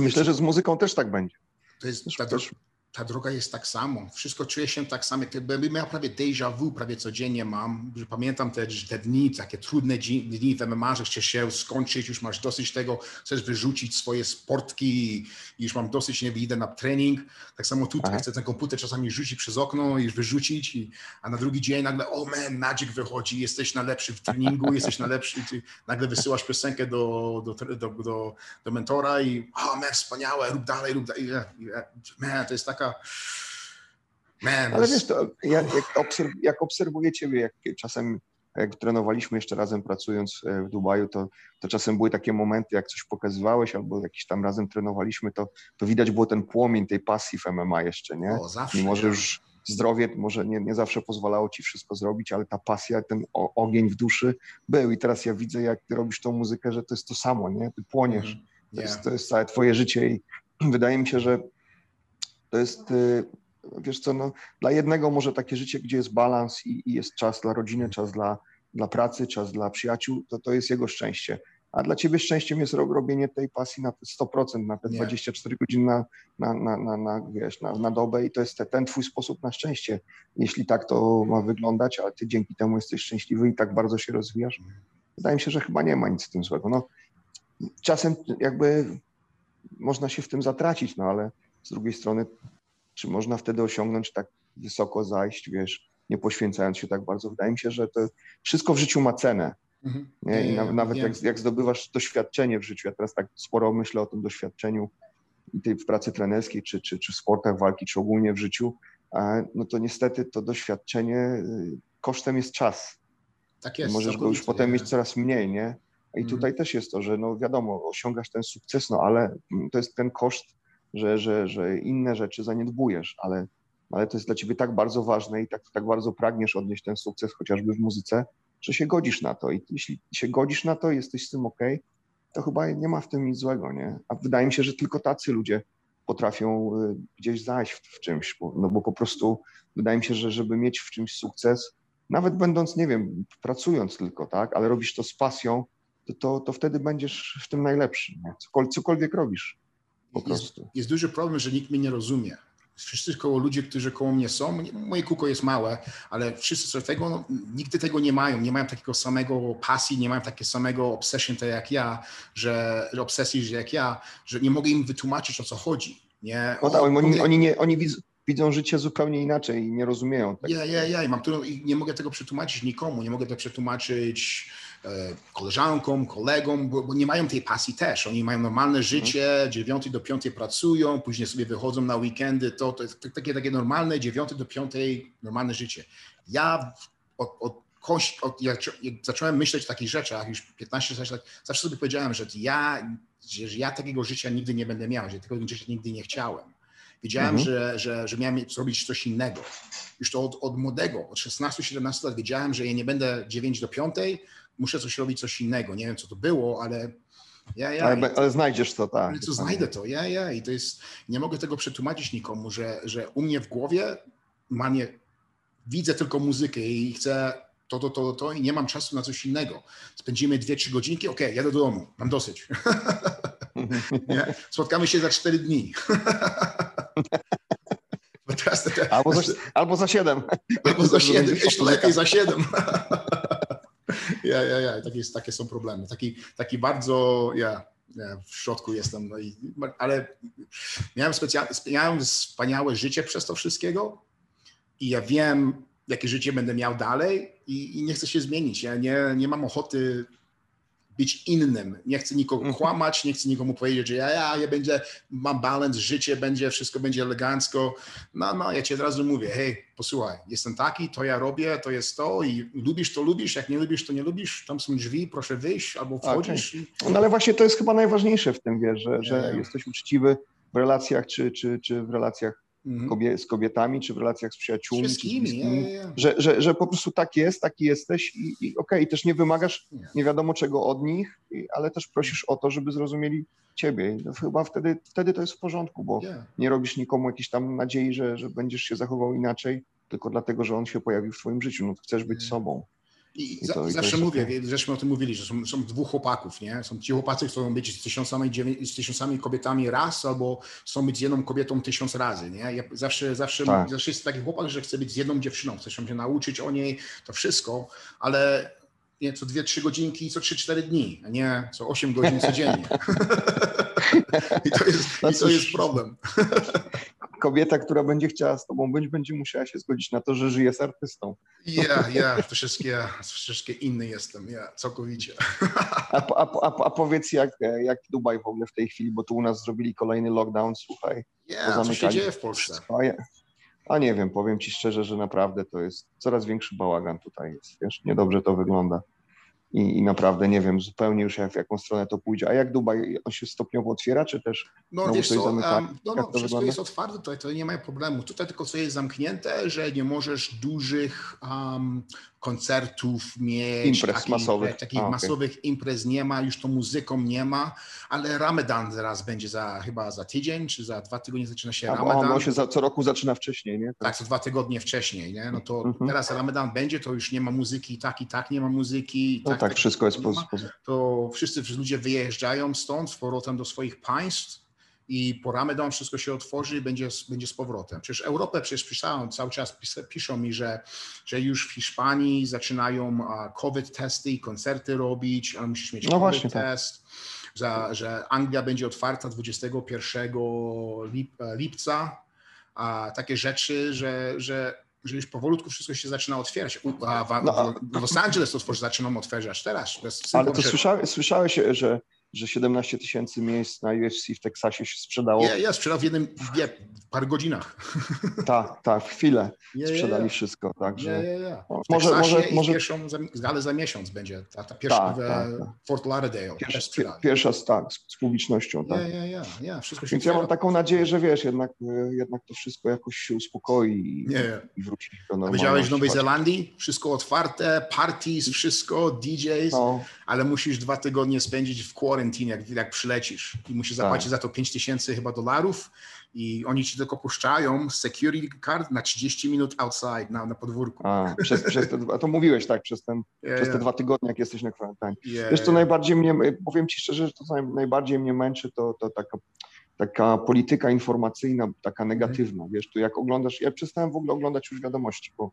Myślę, że z muzyką też tak będzie. To jest, ta, też, ta droga jest tak samo. Wszystko czuje się tak samo. Miał prawie déjà vu, prawie codziennie mam, że pamiętam te, te dni, takie trudne dni w MMA, że chcesz się skończyć, już masz dosyć tego, chcesz wyrzucić swoje sportki i już mam dosyć, nie idę na trening. Tak samo tutaj Aha. chcę ten komputer czasami rzucić przez okno i wyrzucić, i, a na drugi dzień nagle, o man, Magic wychodzi, jesteś najlepszy w treningu, jesteś najlepszy, ty nagle wysyłasz piosenkę do, do, do, do, do mentora i o man, wspaniałe, rób dalej, rób dalej. Man, to jest taka Man, Ale wiesz, to jak, jak, obserw, jak obserwuję ciebie, jak czasem jak trenowaliśmy jeszcze razem pracując e, w Dubaju, to, to czasem były takie momenty, jak coś pokazywałeś albo jakiś tam razem trenowaliśmy, to, to widać było ten płomień tej pasji w MMA jeszcze, nie? O, zawsze. Mimo, że już zdrowie może nie, nie zawsze pozwalało ci wszystko zrobić, ale ta pasja, ten ogień w duszy był i teraz ja widzę, jak ty robisz tą muzykę, że to jest to samo, nie? Ty płoniesz. Mm, yeah. to, jest, to jest całe twoje życie i wydaje mi się, że to jest, y, wiesz co, no, dla jednego może takie życie, gdzie jest balans i, i, jest czas dla rodziny, czas dla, dla pracy, czas dla przyjaciół, to to jest jego szczęście. A dla ciebie szczęściem jest robienie tej pasji na te 100%, na te Nie. 24 godziny na, na, na, na, na, wiesz, na, na dobę i to jest te, ten twój sposób na szczęście. Jeśli tak to ma wyglądać, a ty dzięki temu jesteś szczęśliwy i tak bardzo się rozwijasz, wydaje mi się, że chyba nie ma nic w tym złego. No, czasem jakby można się w tym zatracić, no ale z drugiej strony, czy można wtedy osiągnąć tak wysoko zajść, wiesz, nie poświęcając się tak bardzo? Wydaje mi się, że to wszystko w życiu ma cenę. Mhm. Nie? I na, nawet jak, jak zdobywasz doświadczenie w życiu, ja teraz tak sporo myślę o tym doświadczeniu i tej w pracy trenerskiej, czy, czy, czy w sportach walki, czy ogólnie w życiu, no to niestety to doświadczenie y, kosztem jest czas. Tak jest. Możesz go już potem mieć coraz mniej, nie? I mhm. tutaj też jest to, że no wiadomo, osiągasz ten sukces, no ale to jest ten koszt że, że, że inne rzeczy zaniedbujesz, ale, ale to jest dla ciebie tak bardzo ważne i tak, tak bardzo pragniesz odnieść ten sukces chociażby w muzyce, że się godzisz na to. I jeśli się godzisz na to, jesteś z tym ok, to chyba nie ma w tym nic złego, nie? A wydaje mi się, że tylko tacy ludzie potrafią y, gdzieś zajść w, w czymś, bo, no bo po prostu wydaje mi się, że żeby mieć w czymś sukces, nawet będąc, nie wiem, pracując tylko, tak, ale robisz to z pasją, to, to, to wtedy będziesz w tym najlepszy? Cokolwiek, cokolwiek robisz po prostu. Jest, jest duży problem, że nikt mnie nie rozumie. Wszyscy koło ludzie, którzy koło mnie są, moje kółko jest małe, ale wszyscy co tego, no, nigdy tego nie mają, nie mają takiego samego pasji, nie mają takiego samego obsession tak jak ja, że, że obsesji, że jak ja, że nie mogę im wytłumaczyć o co chodzi. Nie? No tak, oni, oni, nie, oni widzą, widzą życie zupełnie inaczej i nie rozumieją tego. Ja, ja, ja, i mam tu, i nie mogę tego przetłumaczyć nikomu, nie mogę tego przetłumaczyć koleżankom, kolegom, bo, bo, nie mają tej pasji też. Oni mają normalne życie, od 9 do 5 pracują, później sobie wychodzą na weekendy, to, to jest takie, takie normalne 9 do 5 normalne życie. Ja od, od, od jak, zacząłem myśleć o takich rzeczach, już 15 lat, zawsze sobie powiedziałem, że ja, że ja takiego życia nigdy nie będę miał, że tego życia nigdy nie chciałem. Wiedziałem, mhm. że, że, że miałem zrobić coś innego. Już to od, od młodego, od 16-17 lat wiedziałem, że ja nie będę 9 do 5, muszę coś robić, coś innego. Nie wiem, co to było, ale ja, ja. Ale, ale znajdziesz to, tak. Ale co znajdę to, ja, ja. I to jest, nie mogę tego przetłumaczyć nikomu, że, że u mnie w głowie mam nie, widzę tylko muzykę i chcę to, to, to, to i nie mam czasu na coś innego. Spędzimy dwie, trzy godzinki, okej, okay, jadę do domu, mam dosyć. nie? Spotkamy się za cztery dni. albo, za, albo za siedem. Albo za siedem, jeszcze lepiej za siedem. Ja, ja, ja, takie, takie są problemy. Taki, taki bardzo, ja, ja w środku jestem, no i, ale miałem, specjalne, miałem wspaniałe życie przez to wszystkiego i ja wiem, jakie życie będę miał dalej i, i nie chcę się zmienić. Ja nie, nie mam ochoty być innym. Nie chcę nikogo mhm. kłamać, nie chcę nikomu powiedzieć, że ja, ja, ja będzie, mam balans, życie będzie, wszystko będzie elegancko. No, no, ja ci od razu mówię, hej, posłuchaj, jestem taki, to ja robię, to jest to i lubisz, to lubisz, jak nie lubisz, to nie lubisz, tam są drzwi, proszę wyjść albo wchodzisz. Okay. No ale właśnie to jest chyba najważniejsze w tym, wiesz, że, że jesteś uczciwy w relacjach czy, czy, czy w relacjach. Z kobietami, czy w relacjach z przyjaciółmi. Ja, ja. Że, że, że po prostu tak jest, taki jesteś i, i okej, okay, też nie wymagasz nie. wiadomo czego od nich, ale też prosisz o to, żeby zrozumieli ciebie. No, chyba wtedy, wtedy to jest w porządku, bo nie robisz nikomu jakiejś tam nadziei, że, że będziesz się zachował inaczej, tylko dlatego, że on się pojawił w twoim życiu. No, chcesz być sobą. I, I to, zawsze i mówię, okay. żeśmy o tym mówili, że są, są dwóch chłopaków, nie? Są ci chłopacy, chcą być z tysiącami, z tysiącami kobietami raz, albo chcą być z jedną kobietą tysiąc razy, nie? Ja zawsze, zawsze, tak. zawsze jest taki chłopak, że chce być z jedną dziewczyną, chce się nauczyć o niej, to wszystko, ale nie co dwie, trzy godzinki, co trzy, cztery dni, a nie co osiem godzin codziennie. I to jest, no i to jest problem. kobieta, która będzie chciała z tobą być, będzie musiała się zgodzić na to, że żyje z artystą. Ja, ja, yeah, troszeczkę, troszeczkę inny jestem, ja, całkowicie. A, a, a, a, powiedz, jak, jak Dubaj w ogóle w tej chwili, bo tu u nas zrobili kolejny lockdown, słuchaj. Yeah, co się dzieje w Polsce? A nie wiem, powiem ci szczerze, że naprawdę to jest coraz większy bałagan tutaj jest, wiesz, niedobrze to wygląda i, i, naprawdę nie wiem zupełnie już jak, w jaką stronę to pójdzie. A jak Dubaj, on się stopniowo otwiera, czy też No wiesz co, um, no, no wszystko wygląda? jest otwarte, tutaj to nie ma problemu. Tutaj tylko co jest zamknięte, że nie możesz dużych um, koncertów mieć, imprez takich, masowych, takich A, masowych okay. imprez nie ma, już to muzyką nie ma, ale Ramadan zaraz będzie za chyba za tydzień, czy za dwa tygodnie zaczyna się A, Ramadan. On się za, co roku zaczyna wcześniej, nie? Tak, tak co dwa tygodnie wcześniej, nie? No to mhm. teraz Ramadan będzie, to już nie ma muzyki, tak i tak nie ma muzyki. No tak, tak, tak wszystko jest po, To wszyscy ludzie wyjeżdżają stąd z powrotem do swoich państw, i po Ramadan wszystko się otworzy i będzie, będzie z powrotem. Przecież Europę przecież pisałem, cały czas piszą mi, że, że już w Hiszpanii zaczynają COVID testy i koncerty robić, ale musisz mieć no COVID tak. test. Tak. Za, że Anglia będzie otwarta 21 lip, lipca, a takie rzeczy, że, że, że już powolutku wszystko się zaczyna otwierać. A w, no, w Los Angeles to zaczyną otwierać teraz. Ale to słyszałeś, słyszałeś, że że 17 tysięcy miejsc na UFC w Teksasie się sprzedało. Ja, ja sprzedał w jednym, nie, parę godzinach. Tak, tak, w chwilę yeah, sprzedali wszystko, także... Yeah. może, może, może... Pierwszą, ale za miesiąc będzie, ta, ta pierwsza tak, w tak, tak. Fort Lauderdale. Pierwsza, pierwsza tak, z, z publicznością, tak. Ja, ja. Wszystko się Więc ja mam taką nadzieję, że wiesz, jednak, jednak to wszystko jakoś się uspokoi i, wróci do normalności. Widziałeś w Nowej Zelandii? Wszystko otwarte, parties, wszystko, DJs, no. Ale musisz dwa tygodnie spędzić w quarantine, jak, jak przylecisz i musisz zapłacić tak. za to 5 tysięcy chyba dolarów i oni ci tylko puszczają security card na 30 minut outside, na, na podwórku. A, przez, przez te, a to mówiłeś, tak, przez, ten, yeah, przez te yeah. dwa tygodnie, jak jesteś na kwarantannie. Yeah, Wiesz, co najbardziej mnie, powiem ci szczerze, że to co najbardziej mnie męczy, to, to taka taka polityka informacyjna, taka mhm. negatywna, wiesz, tu jak oglądasz, ja przestałem w ogóle oglądać już wiadomości, bo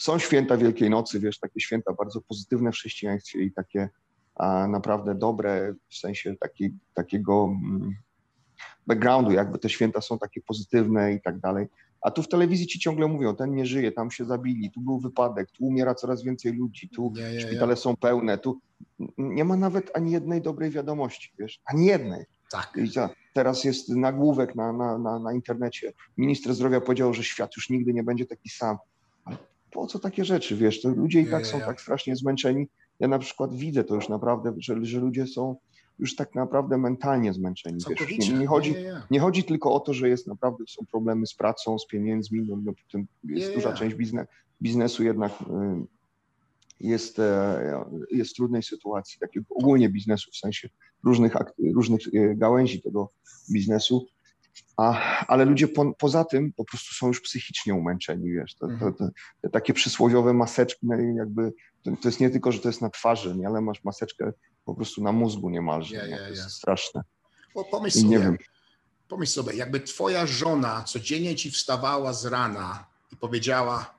są święta Wielkiej Nocy, wiesz, takie święta bardzo pozytywne w chrześcijaństwie i takie naprawdę dobre, w sensie taki, takiego mm, backgroundu, jakby te święta są takie pozytywne i tak dalej. A tu w telewizji ci ciągle mówią, ten nie żyje, tam się zabili, tu był wypadek, tu umiera coraz więcej ludzi, tu nie, nie, szpitale nie. są pełne, tu nie ma nawet ani jednej dobrej wiadomości, wiesz, ani jednej. Tak. I teraz jest nagłówek na, na, na, na internecie. Minister zdrowia powiedział, że świat już nigdy nie będzie taki sam. Po co takie rzeczy, wiesz, ludzie i tak są tak strasznie zmęczeni. Ja na przykład widzę to już naprawdę, że, że ludzie są już tak naprawdę mentalnie zmęczeni. Wiesz. Nie, nie, chodzi, nie chodzi tylko o to, że jest naprawdę są problemy z pracą, z pieniędzmi, no, no tym jest duża część biznes, biznesu jednak y, jest, e, jest w trudnej sytuacji, takiego ogólnie biznesu, w sensie różnych, różnych y, gałęzi tego biznesu, a, ale ludzie po, poza tym po prostu są już psychicznie umęczeni, wiesz, to, to, to, takie przysłowiowe maseczki, no jakby, to, to, jest nie tylko, że to jest na twarzy, nie, ale masz maseczkę po prostu na mózgu niemalże, yeah, yeah, to jest yeah. straszne. Bo pomyśl sobie, nie wiem. pomyśl sobie, jakby twoja żona codziennie ci wstawała z rana i powiedziała,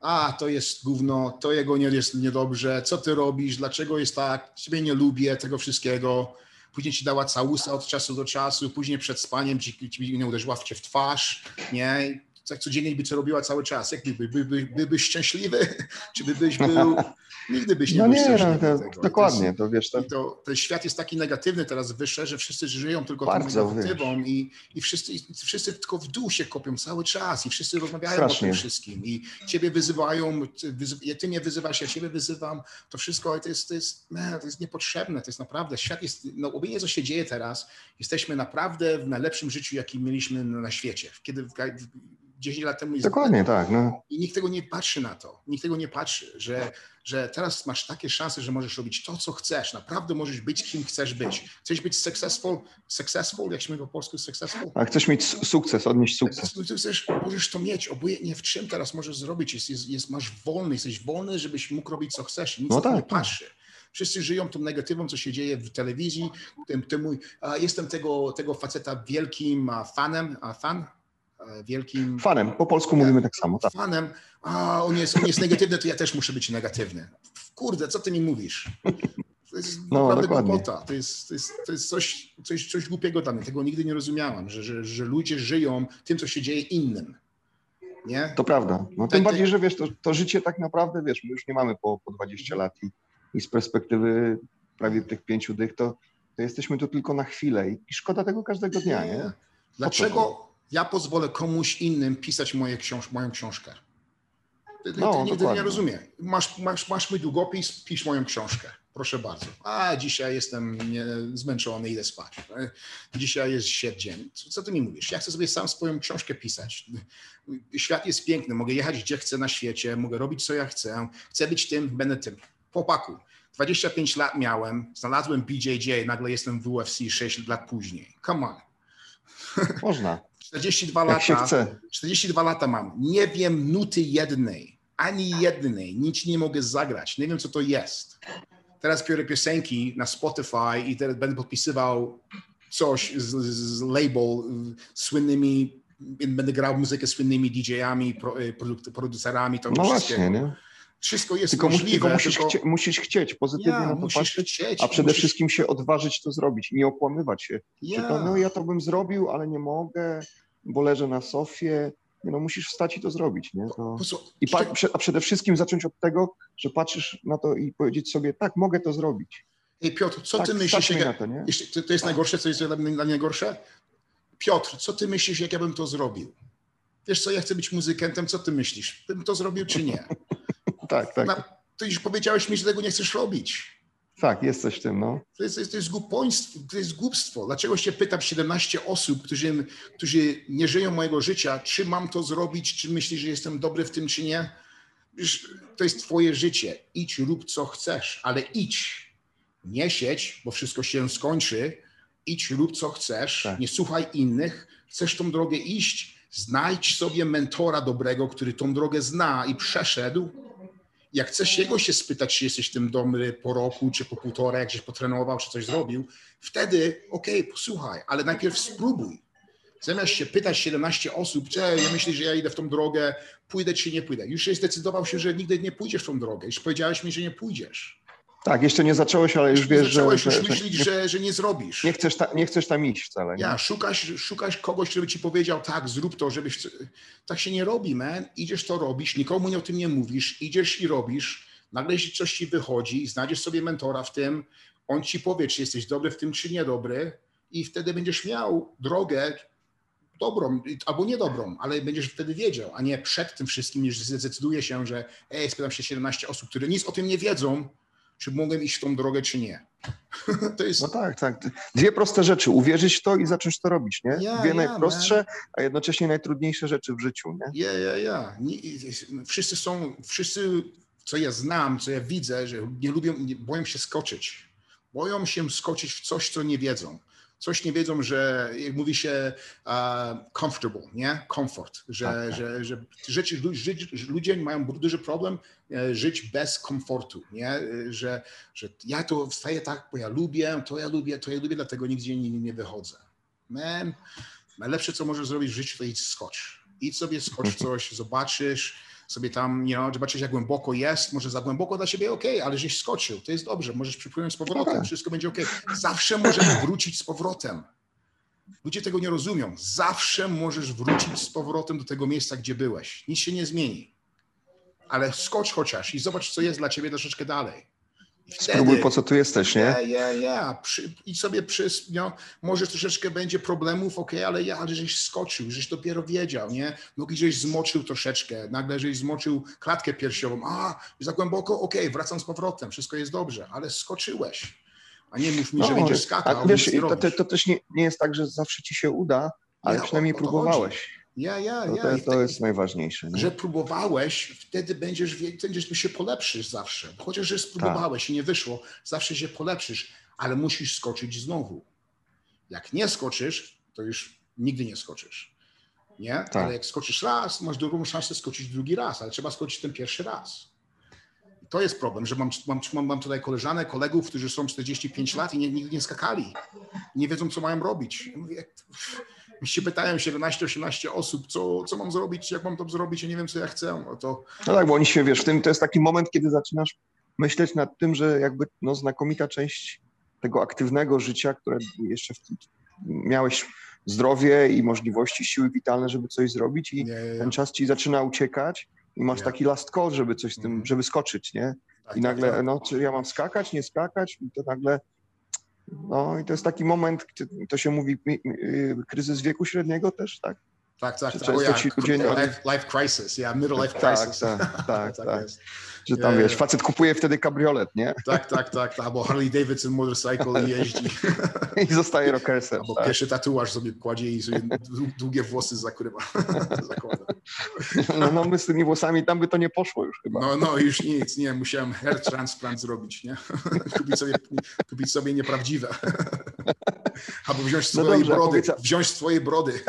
a to jest gówno, to jego nie jest niedobrze, co ty robisz, dlaczego jest tak, ciebie nie lubię, tego wszystkiego, później ci dała całusa od czasu do czasu, później przed spaniem ci, ci uderzyła w cię w twarz, nie? Tak codziennie by co robiła cały czas. Jak by, by, by, by, byś szczęśliwy? Czy by byś był... Nigdy byś nie no był nie, szczęśliwy. No, to, dokładnie, to, wiesz. To... To, ten świat jest taki negatywny teraz wyższe, że wszyscy żyją tylko Bardzo, tą negatywą i, i, wszyscy, i wszyscy tylko w dół się kopią cały czas i wszyscy rozmawiają Strasznie. o tym wszystkim i ciebie wyzywają, ty, ty mnie wyzywasz, ja ciebie wyzywam. To wszystko to jest, to jest, man, to jest niepotrzebne, to jest naprawdę, świat jest, no obojętnie co się dzieje teraz, jesteśmy naprawdę w najlepszym życiu, jakim mieliśmy na świecie. Kiedy 10 lat temu jest Dokładnie tak. No. I nikt tego nie patrzy na to. Nikt tego nie patrzy, że, że teraz masz takie szanse, że możesz robić to, co chcesz. Naprawdę możesz być kim chcesz być. Chcesz być successful, successful, jak się mówi po polsku successful? A chcesz mieć sukces, odnieść sukces. Ty chcesz, możesz to mieć, obojętnie w czym teraz możesz zrobić. Jest, jest, jest, masz wolny, jesteś wolny, żebyś mógł robić co chcesz. Nic no tak, nie tak. patrzy. Wszyscy żyją tą negatywą, co się dzieje w telewizji. Tym, tym mój, jestem tego, tego faceta wielkim fanem, fan, wielkim... Fanem, po polsku mówimy tak samo. Tak. Fanem, a on jest, on jest negatywny, to ja też muszę być negatywny. Kurde, co ty mi mówisz? To jest no, naprawdę dokładnie. głupota. To jest, to jest, to jest coś, coś, coś głupiego dla mnie. Tego nigdy nie rozumiałam, że, że, że ludzie żyją tym, co się dzieje innym. Nie? To prawda. No, tym bardziej, że wiesz, to, to życie tak naprawdę, wiesz, my już nie mamy po, po 20 lat i i z perspektywy prawie tych pięciu dych, to, to jesteśmy tu tylko na chwilę i, i szkoda tego każdego dnia, nie? Dlaczego ja pozwolę komuś innym pisać moje książ moją książkę? Ty, no, ty nigdy nie rozumiem. Masz, masz, masz mój długopis, pisz moją książkę. Proszę bardzo. A dzisiaj jestem nie, zmęczony, idę spać. Dzisiaj jest sierdzień. Co, co ty mi mówisz? Ja chcę sobie sam swoją książkę pisać. Świat jest piękny, mogę jechać gdzie chcę na świecie, mogę robić co ja chcę. Chcę być tym, będę tym chłopaku, 25 lat miałem, znalazłem BJJ, nagle jestem w UFC 6 lat później. Come on. Można. 42 lata. Się chce. 42 lata mam. Nie wiem nuty jednej, ani jednej. Nic nie mogę zagrać. Nie wiem, co to jest. Teraz biorę piosenki na Spotify i teraz będę podpisywał coś z, z label słynnymi, będę grał muzykę z słynnymi DJ-ami, producerami. To no właśnie, nie? Wszystko jest tylko możliwe. Tylko musisz, tylko... Chcie, musisz chcieć pozytywnie ja, na to patrzeć, chcieć, a przede musisz... wszystkim się odważyć to zrobić, nie okłamywać się. Ja. To, no ja to bym zrobił, ale nie mogę, bo leżę na sofie. No musisz wstać i to zrobić. Nie? To... I pa... a przede wszystkim zacząć od tego, że patrzysz na to i powiedzieć sobie, tak, mogę to zrobić. Ej Piotr, co tak, ty myślisz? Jak... To, nie? to, jest najgorsze, co jest dla mnie najgorsze? Piotr, co ty myślisz, jak ja bym to zrobił? Wiesz co, ja chcę być muzykentem, co ty myślisz? Bym to zrobił czy nie? tak, tak. Na, ty już powiedziałeś mi, że tego nie chcesz robić. Tak, jest coś w tym, no. To jest, to jest, to jest to jest głupstwo. Dlaczego się pytam 17 osób, którzy, którzy nie żyją mojego życia, czy mam to zrobić, czy myślisz, że jestem dobry w tym, czy nie? Wiesz, to jest twoje życie. Idź, rób co chcesz, ale idź. Nie siedź, bo wszystko się skończy. Idź, rób co chcesz, tak. nie słuchaj innych. Chcesz tą drogę iść, znajdź sobie mentora dobrego, który tą drogę zna i przeszedł jak chcesz jego się spytać, czy jesteś tym dobry po roku, czy po półtora, jak się potrenował, czy coś zrobił, wtedy okej, okay, posłuchaj, ale najpierw spróbuj. Zamiast się pytać 17 osób, czy ja myślę, że ja idę w tą drogę, pójdę czy nie pójdę. Już zdecydował się, że nigdy nie pójdziesz w tą drogę. Już powiedziałeś mi, że nie pójdziesz. Tak, jeszcze nie zacząłeś, ale już wiesz, zacząłeś że... już że, myśleć, że, że, nie zrobisz. Nie chcesz, ta, nie chcesz tam iść wcale. Nie? Ja, szukasz, szukasz kogoś, który ci powiedział, tak, zrób to, żebyś... Tak się nie robi, man. Idziesz to robisz, nikomu nie o tym nie mówisz, idziesz i robisz, nagle coś ci wychodzi, znajdziesz sobie mentora w tym, on ci powie, czy jesteś dobry w tym, czy niedobry i wtedy będziesz miał drogę dobrą albo niedobrą, ale będziesz wtedy wiedział, a nie przed tym wszystkim, niż zdecyduje się, że ej, spytam się 17 osób, które nic o tym nie wiedzą, czy mogłem iść w tą drogę, czy nie. to jest... No tak, tak. Dwie proste rzeczy. Uwierzyć w to i zacząć to robić, nie? Yeah, Dwie yeah, najprostsze, man. a jednocześnie najtrudniejsze rzeczy w życiu, nie? Ja, ja, ja. Wszyscy są, wszyscy, co ja znam, co ja widzę, że nie lubią, boją się skoczyć. Boją się skoczyć w coś, co nie wiedzą coś nie wiedzą, że jak mówi się uh, comfortable, nie? Comfort, że, tak, tak. że, że żyć, ludzie mają duży problem e, żyć bez komfortu, nie? Że, że ja to wstaję tak, bo ja lubię, to ja lubię, to ja lubię, dlatego nigdzie nie, nie wychodzę. Man, najlepsze, co możesz zrobić w życiu, to idź skocz. Idź sobie, skocz coś, zobaczysz, sobie tam, you know, zobaczysz jak głęboko jest, może za głęboko dla siebie ok, ale żeś skoczył, to jest dobrze, możesz przypłynąć z powrotem, okay. wszystko będzie ok. Zawsze możemy wrócić z powrotem. Ludzie tego nie rozumią. Zawsze możesz wrócić z powrotem do tego miejsca, gdzie byłeś. Nic się nie zmieni. Ale skocz chociaż i zobacz, co jest dla ciebie troszeczkę dalej. Wtedy, Spróbuj po co tu jesteś, nie? Ja, ja, ja. I sobie przez, no, może troszeczkę będzie problemów, ok, ale ja, ale żeś skoczył, żeś dopiero wiedział, nie? Nogi żeś zmoczył troszeczkę, nagle żeś zmoczył klatkę piersiową, a, za głęboko, ok, wracam z powrotem, wszystko jest dobrze, ale skoczyłeś. A nie mów mi, no, że będziesz skakał. A wiesz, to, to, to, też nie, nie jest tak, że zawsze ci się uda, ale ja, przynajmniej próbowałeś. Ja, ja, To, ja. to, I to wtedy- jest najważniejsze. Nie? że próbowałeś, wtedy będziesz, będziesz się polepszysz zawsze. Chociaż, że spróbowałeś Tak. i nie wyszło, zawsze się polepszysz, ale musisz skoczyć znowu. Jak nie skoczysz, to już nigdy nie skoczysz. Nie? Tak. Ale jak skoczysz raz, masz drugą szansę skoczyć drugi raz, ale trzeba skoczyć ten pierwszy raz. I to jest problem, że mam, mam, mam, mam tutaj koleżanek, kolegów, którzy są 45 lat i nie, nigdy nie skakali. Nie wiedzą, co mają robić. Ja mówię, się pytają 17-18 osób, co, co mam zrobić, jak mam to zrobić, ja nie wiem, co ja chcę. No to No tak, bo oni się, wiesz, w tym to jest taki moment, kiedy zaczynasz myśleć nad tym, że jakby no, znakomita część tego aktywnego życia, które jeszcze w, miałeś zdrowie i możliwości, siły witalne, żeby coś zrobić i nie, ten czas ci zaczyna uciekać i masz taki last call, żeby coś z tym, Mhm. żeby skoczyć, nie? tak, I tak, nagle, tak. no, czy ja mam skakać, nie skakać? I to nagle, no i to jest taki moment, gdzie to się mówi, y, kryzys wieku średniego też, tak? Tak, tak, tak. często ci ludzie life, life crisis, ja, middle life Tak, crisis. tak, tak, tak. jest. Że tam, Ja, wiesz, facet kupuje wtedy kabriolet, nie? Tak, tak, tak, tak. Albo Harley Davidson motorcycle i jeździ. I zostaje rockersem. Albo Tak. pierwszy tatuaż sobie kładzie i sobie dłu- długie włosy zakrywa. Zakłada. No, no my z tymi włosami tam by to nie poszło już chyba. No, no, już nic, nie, musiałem hair transplant zrobić, nie? Kupić sobie, kupić sobie nieprawdziwe. Albo wziąć No swoje dobrze, brody, powiedz, wziąć swoje brody.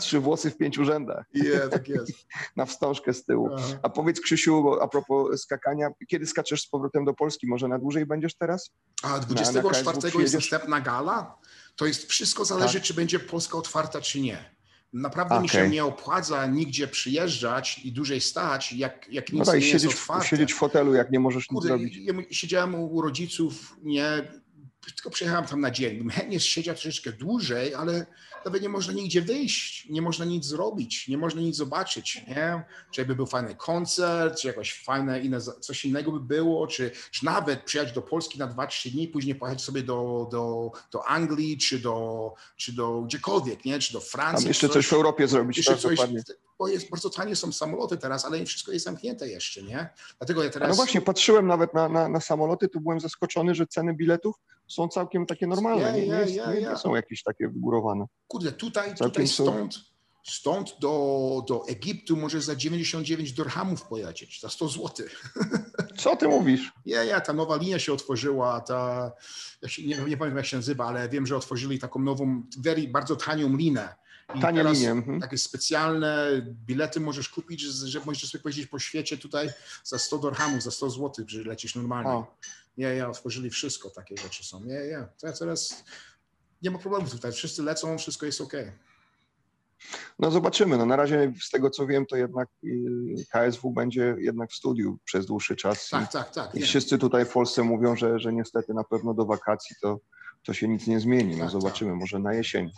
Trzy włosy w pięciu rzędach, Nie, tak jest. na wstążkę z tyłu. Aha. A powiedz Krzysiu, a propos skakania, kiedy skaczesz z powrotem do Polski? Może na dłużej będziesz teraz? A na 24 KSW jest następna gala. To jest wszystko zależy, Tak. czy będzie Polska otwarta, czy nie. Naprawdę mi się nie opłaca nigdzie przyjeżdżać i dłużej stać, jak, jak No nic daj, nie jest siedzieć, otwarte. siedzieć w fotelu, jak nie możesz nic zrobić. siedziałem u rodziców, nie, tylko przyjechałem tam na dzień. Bym chętnie siedział troszeczkę dłużej, ale nawet nie można nigdzie wyjść, nie można nic zrobić, nie można nic zobaczyć, nie? Czy jakby był fajny koncert, czy jakoś fajne inne, coś innego by było, czy, czy nawet przyjechać do Polski na 2-3 dni, później pojechać sobie do, do, do Anglii, czy do, czy do gdziekolwiek, nie? Czy do Francji. Tam jeszcze coś. coś w Europie zrobić, Jeszcze tak, coś, dokładnie. bo jest bardzo tanie są samoloty teraz, ale wszystko jest zamknięte jeszcze, nie? Dlatego ja teraz... No właśnie, patrzyłem nawet na, na, na samoloty, tu byłem zaskoczony, że ceny biletów są całkiem takie normalne. Nie, nie, nie, nie są jakieś takie wygórowane. Kurde, tutaj, tutaj stąd, stąd do, do Egiptu możesz za 99 dirhamów pojechać, za 100 zł. Co ty mówisz? Ja, ja, ta nowa linia się otworzyła, ta, ja się, nie, nie pamiętam jak się nazywa, ale wiem, że otworzyli taką nową, very, bardzo tanią linę. I Tanie teraz linie. Mhm. Takie specjalne bilety możesz kupić, że możesz sobie pojeździć po świecie tutaj za 100 dirhamów, za 100 zł, że lecisz normalnie. O. Nie, ja, otworzyli wszystko, takie rzeczy są. Nie, nie, to ja teraz nie ma problemu tutaj, wszyscy lecą, wszystko jest okej. No zobaczymy. No na razie z tego co wiem, to jednak y, KSW będzie jednak w studiu przez dłuższy czas. Tak, tak, tak. I nie. wszyscy tutaj w Polsce mówią, że, że niestety na pewno do wakacji to, to się nic nie zmieni. No Tak, zobaczymy, może na jesień.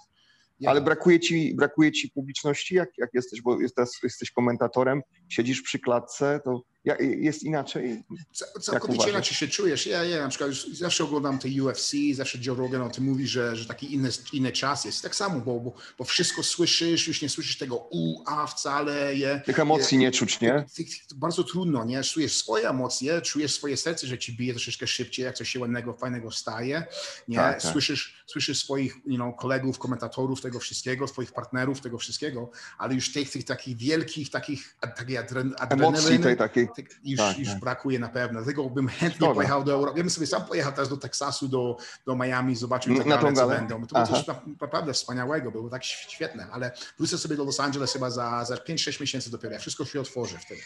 Ja- Ale brakuje ci, brakuje ci publiczności, jak, jak jesteś, bo jest jesteś komentatorem, siedzisz przy klatce, to ja- jest inaczej. Ca- Całkowicie inaczej się czujesz. Ja, ja na przykład już zawsze oglądam te UFC, zawsze Joe Rogan o tym mówi, że, że taki inny, inny czas jest. Tak samo, bo, bo, bo wszystko słyszysz, już nie słyszysz tego u, a wcale. Je, Tych emocji nie czuć, nie? Ty- ty- Bardzo trudno, nie? Czujesz swoje emocje, czujesz swoje serce, że ci bije troszeczkę szybciej, jak coś się ładnego, fajnego staje. Nie? Tak, tak. Słyszysz, słyszysz swoich you know, kolegów, komentatorów tego wszystkiego, swoich partnerów tego wszystkiego, ale już tych, tych takich wielkich, takich takiej adren, Emocji adrenaliny, tej takiej. Tak, już, Tak, już tak. brakuje na pewno. Dlatego bym chętnie Szkoda. pojechał do Europy. Ja bym sobie sam pojechał teraz do Teksasu, do, do Miami, zobaczył te gale, co będą. To było coś na- naprawdę wspaniałego, było tak świetne, ale wrócę sobie do Los Angeles chyba za, za 5-6 miesięcy dopiero. jak Wszystko się otworzy wtedy.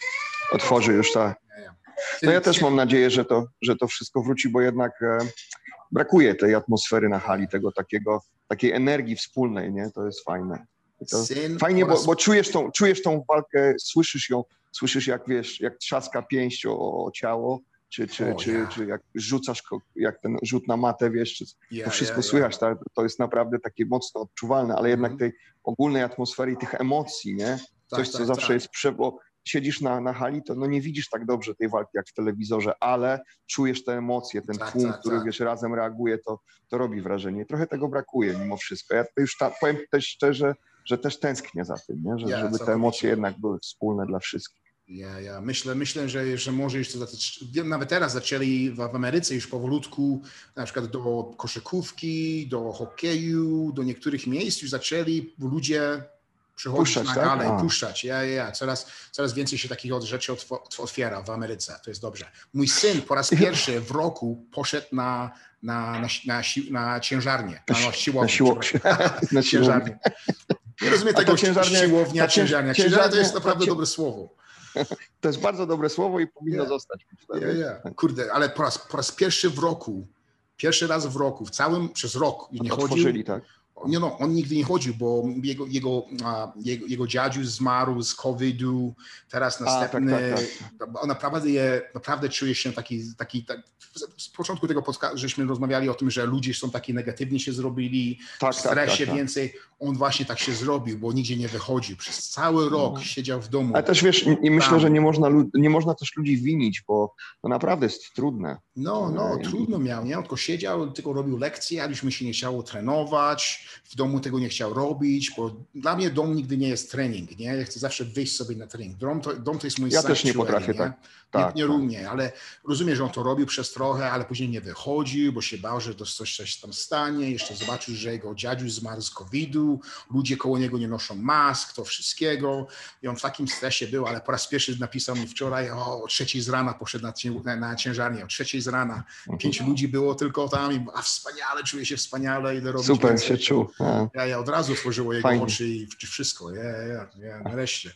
Otworzy już, tak. No ja też mam nadzieję, że to, że to wszystko wróci, bo jednak e, brakuje tej atmosfery na hali, tego takiego, takiej energii wspólnej, nie? To jest fajne. To fajnie, bo, bo czujesz, tą, czujesz tą walkę, słyszysz ją, słyszysz jak wiesz, jak trzaska pięść o, o ciało, czy, czy, O, czy, ja. czy jak rzucasz, jak ten rzut na matę, wiesz, czy, Ja, to wszystko ja. słychać, tak? to jest naprawdę takie mocno odczuwalne, ale jednak Mhm. tej ogólnej atmosfery i tych emocji, nie? Tak, Coś, co tak, zawsze tak. jest prze... bo siedzisz na, na hali, to no nie widzisz tak dobrze tej walki jak w telewizorze, ale czujesz te emocje, ten Tak, tłum, tak, który tak. wiesz, razem reaguje, to, to robi wrażenie. Trochę tego brakuje mimo wszystko. Ja już ta, powiem też szczerze, że też tęsknię za tym, nie? Że, żeby te emocje jednak były wspólne dla wszystkich. Ja, ja myślę, myślę że, że może już nawet teraz zaczęli w, w Ameryce już powolutku, na przykład do koszykówki, do hokeju, do niektórych miejsc już zaczęli ludzie przychodzić puszczać, na tak? galę tak? i puszczać. Ja, ja, ja. Coraz, coraz więcej się takich rzeczy otwiera w Ameryce. To jest dobrze. Mój syn po raz pierwszy w roku poszedł na, na, na, na, si na ciężarnię, na, na siłownię. Na, na ciężarnię. Nie rozumiem tego siłownia, ciężarnia. Ciężarnia to jest naprawdę dobre słowo. To jest bardzo dobre słowo i powinno yeah. zostać. Yeah, yeah. Kurde, ale po raz, po raz pierwszy w roku, pierwszy raz w roku, w całym, przez rok nie chodził. Tak? Nie no, on nigdy nie chodził, bo jego, jego, jego, jego dziadziu zmarł z COVID-u, teraz następny, A, tak, tak, tak. naprawdę, je, naprawdę czuje się taki, taki tak, z początku tego podcastu, żeśmy rozmawiali o tym, że ludzie są taki negatywni się zrobili, tak, w tak, stresie tak, więcej, on właśnie tak się zrobił, bo nigdzie nie wychodził, przez cały rok no. siedział w domu. Ale też wiesz, i myślę, że nie można, nie można też ludzi winić, bo to naprawdę jest trudne. No, no, I... trudno miał, nie? On tylko siedział, tylko robił lekcje, a już mi się nie chciało trenować, w domu tego nie chciał robić, bo dla mnie dom nigdy nie jest trening, nie? Ja chcę zawsze wyjść sobie na trening. Dom to, dom to jest mój Ja też nie potrafię nie? tak. Tak, nie, nie tak. ale rozumiem, że on to robił przez trochę, ale później nie wychodził, bo się bał, że coś, coś tam stanie. Jeszcze zobaczył, że jego dziadziu zmarł z COVID-u, ludzie koło niego nie noszą mask, to wszystkiego. I on w takim stresie był, ale po raz pierwszy napisał mi wczoraj, o, o trzeciej z rana poszedł na, na, na ciężarnię, o trzeciej z rana. Pięć mhm. ludzi było tylko tam i a wspaniale, czuję się wspaniale, idę robić Super więcej. się czuł. Ja, ja od razu otworzyło jego Fajnie. oczy i wszystko. Ja, ja, ja, nareszcie.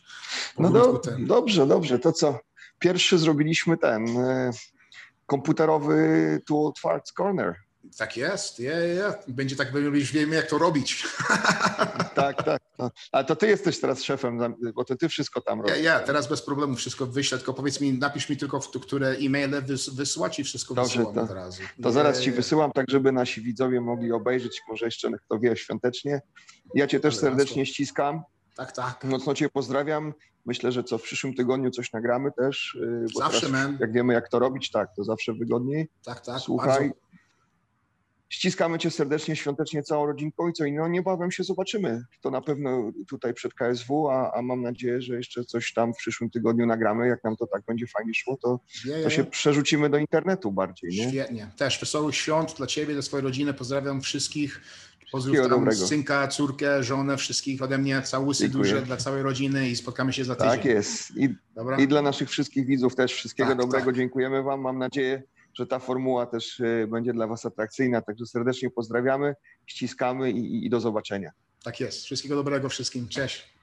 No do, dobrze, dobrze. To co? Pierwszy zrobiliśmy ten e, komputerowy tool Farts Corner. Tak jest, ja, ja. będzie tak, już wiemy jak to robić. tak, tak. No. Ale to ty jesteś teraz szefem, bo to ty wszystko tam robisz. Ja, ja teraz bez problemu wszystko wyślę, tylko powiedz mi, napisz mi tylko, które e-maile wys wysłać i wszystko Dobrze, wysyłam to, od razu. To zaraz ci wysyłam, tak żeby nasi widzowie mogli obejrzeć, może jeszcze kto wie, świątecznie. Ja cię też serdecznie ściskam. Tak, tak. Mocno cię pozdrawiam. Myślę, że co w przyszłym tygodniu coś nagramy też. Y, zawsze, teraz, Jak wiemy, jak to robić, tak, to zawsze wygodniej. Tak, tak. Słuchaj. Bardzo. Ściskamy cię serdecznie, świątecznie całą rodzinką i co innego. Niebawem się zobaczymy. To na pewno tutaj przed KSW, a, a mam nadzieję, że jeszcze coś tam w przyszłym tygodniu nagramy. Jak nam to tak będzie fajnie szło, to, to się przerzucimy do internetu bardziej. Nie? Świetnie. Też wesołych świąt dla ciebie, dla swojej rodziny. Pozdrawiam wszystkich. Pozdrów synka, córkę, żonę, wszystkich ode mnie, całusy duże dla całej rodziny i spotkamy się za tydzień. Tak jest. I, i dla naszych wszystkich widzów też wszystkiego tak, dobrego. Tak. Dziękujemy Wam. Mam nadzieję, że ta formuła też e, będzie dla Was atrakcyjna. Także serdecznie pozdrawiamy, ściskamy i, i do zobaczenia. Tak jest. Wszystkiego dobrego wszystkim. Cześć.